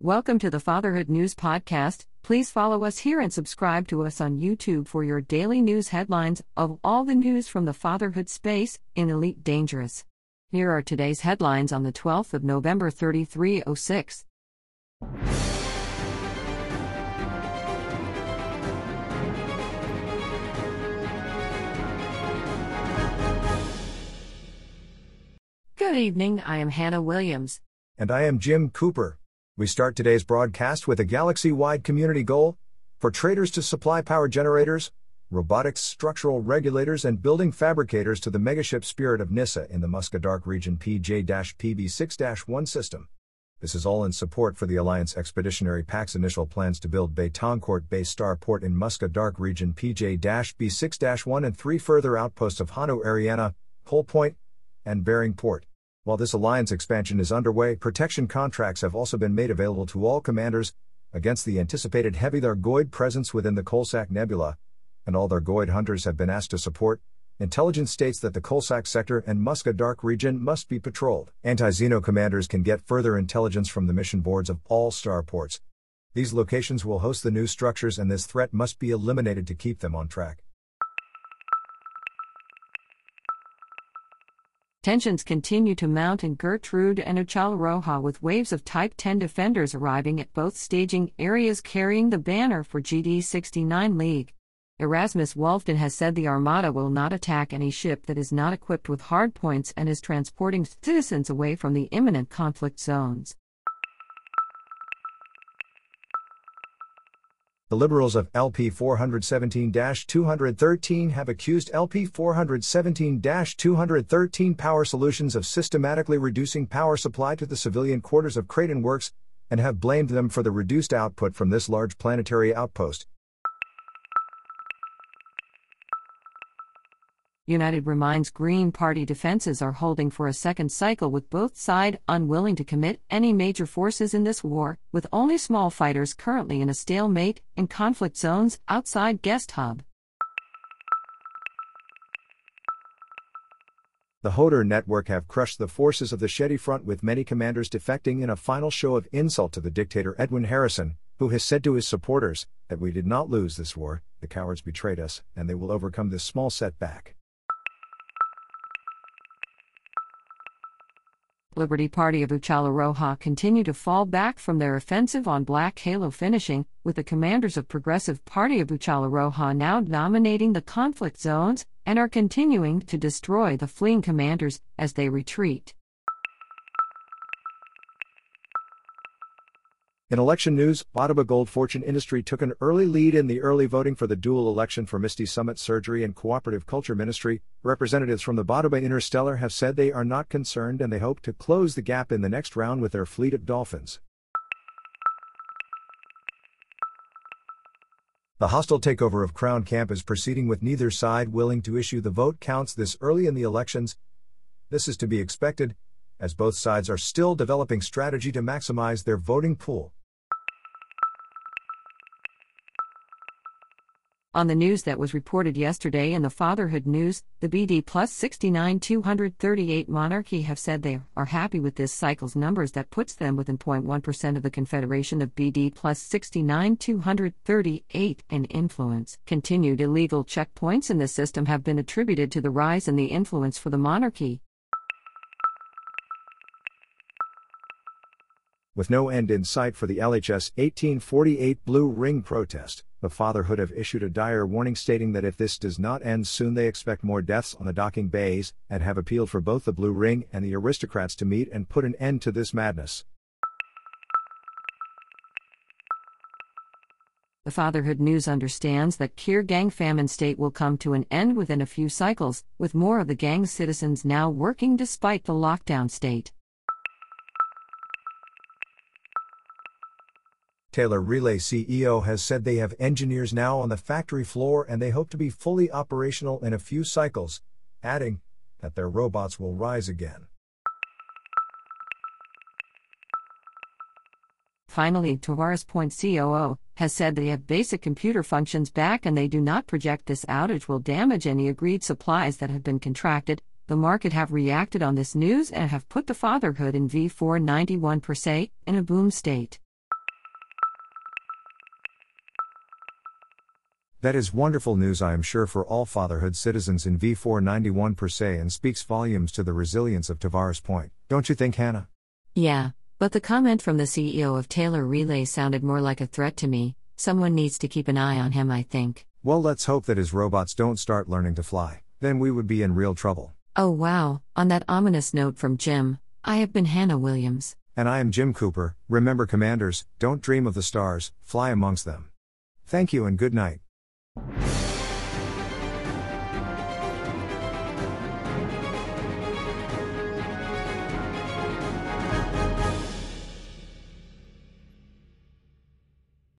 Welcome to the Fatherhood News Podcast. Please follow us here and subscribe to us on YouTube for your daily news headlines of all the news from the fatherhood space in Elite Dangerous. Here are today's headlines on the 12th of November 3306. Good evening, I am Hannah Williams. And I am Jim Cooper. We start today's broadcast with a galaxy wide community goal for traders to supply power generators, robotics structural regulators, and building fabricators to the megaship Spirit of Nyssa in the Musca Dark region PJ PB 6 1 system. This is all in support for the Alliance Expeditionary Pact's initial plans to build Betancourt Base Starport in Musca Dark region PJ B 6 1 and three further outposts of Hanu Ariana, Pole Point, and Bering Port. While this alliance expansion is underway, protection contracts have also been made available to all commanders against the anticipated heavy Thargoid presence within the Coalsack Nebula, and all Thargoid hunters have been asked to support. Intelligence states that the Coalsack sector and Musca Dark region must be patrolled. Anti Xeno commanders can get further intelligence from the mission boards of all starports. These locations will host the new structures, and this threat must be eliminated to keep them on track. Tensions continue to mount in Gertrude and Uchala Roja with waves of Type 10 defenders arriving at both staging areas carrying the banner for GD 69 League. Erasmus Wolfton has said the Armada will not attack any ship that is not equipped with hardpoints and is transporting citizens away from the imminent conflict zones. The Liberals of LP 417 213 have accused LP 417 213 Power Solutions of systematically reducing power supply to the civilian quarters of Creighton Works, and have blamed them for the reduced output from this large planetary outpost. United reminds Green Party defenses are holding for a second cycle with both sides unwilling to commit any major forces in this war, with only small fighters currently in a stalemate in conflict zones outside Guest Hub. The Hodor network have crushed the forces of the Shetty front with many commanders defecting in a final show of insult to the dictator Edwin Harrison, who has said to his supporters that we did not lose this war, the cowards betrayed us, and they will overcome this small setback. Liberty Party of Uchala Roja continue to fall back from their offensive on Black Halo finishing, with the commanders of Progressive Party of Uchala Roja now dominating the conflict zones and are continuing to destroy the fleeing commanders as they retreat. In election news, Ottawa Gold Fortune Industry took an early lead in the early voting for the dual election for Misty Summit Surgery and Cooperative Culture Ministry. Representatives from the Ottawa Interstellar have said they are not concerned and they hope to close the gap in the next round with their fleet of dolphins. The hostile takeover of Crown Camp is proceeding with neither side willing to issue the vote counts this early in the elections. This is to be expected, as both sides are still developing strategy to maximize their voting pool. On the news that was reported yesterday in the Fatherhood News, the BD Plus 69 238 Monarchy have said they are happy with this cycle's numbers that puts them within 0.1% of the Confederation of BD Plus 69 238 and influence. Continued illegal checkpoints in the system have been attributed to the rise in the influence for the monarchy. With no end in sight for the LHS 1848 Blue Ring protest, the Fatherhood have issued a dire warning stating that if this does not end soon, they expect more deaths on the docking bays, and have appealed for both the Blue Ring and the aristocrats to meet and put an end to this madness. The Fatherhood News understands that Kir gang famine state will come to an end within a few cycles, with more of the gang's citizens now working despite the lockdown state. Taylor Relay CEO has said they have engineers now on the factory floor and they hope to be fully operational in a few cycles, adding that their robots will rise again. Finally, Tavares Point COO has said they have basic computer functions back and they do not project this outage will damage any agreed supplies that have been contracted. The market have reacted on this news and have put the fatherhood in V491 Persei in a boom state. That is wonderful news, I am sure, for all fatherhood citizens in V491 Persei and speaks volumes to the resilience of Tavares Point, don't you think, Hannah? Yeah, but the comment from the CEO of Taylor Relay sounded more like a threat to me. Someone needs to keep an eye on him, I think. Well, let's hope that his robots don't start learning to fly, then we would be in real trouble. Oh wow, on that ominous note from Jim, I have been Hannah Williams. And I am Jim Cooper. Remember, commanders, don't dream of the stars, fly amongst them. Thank you and good night.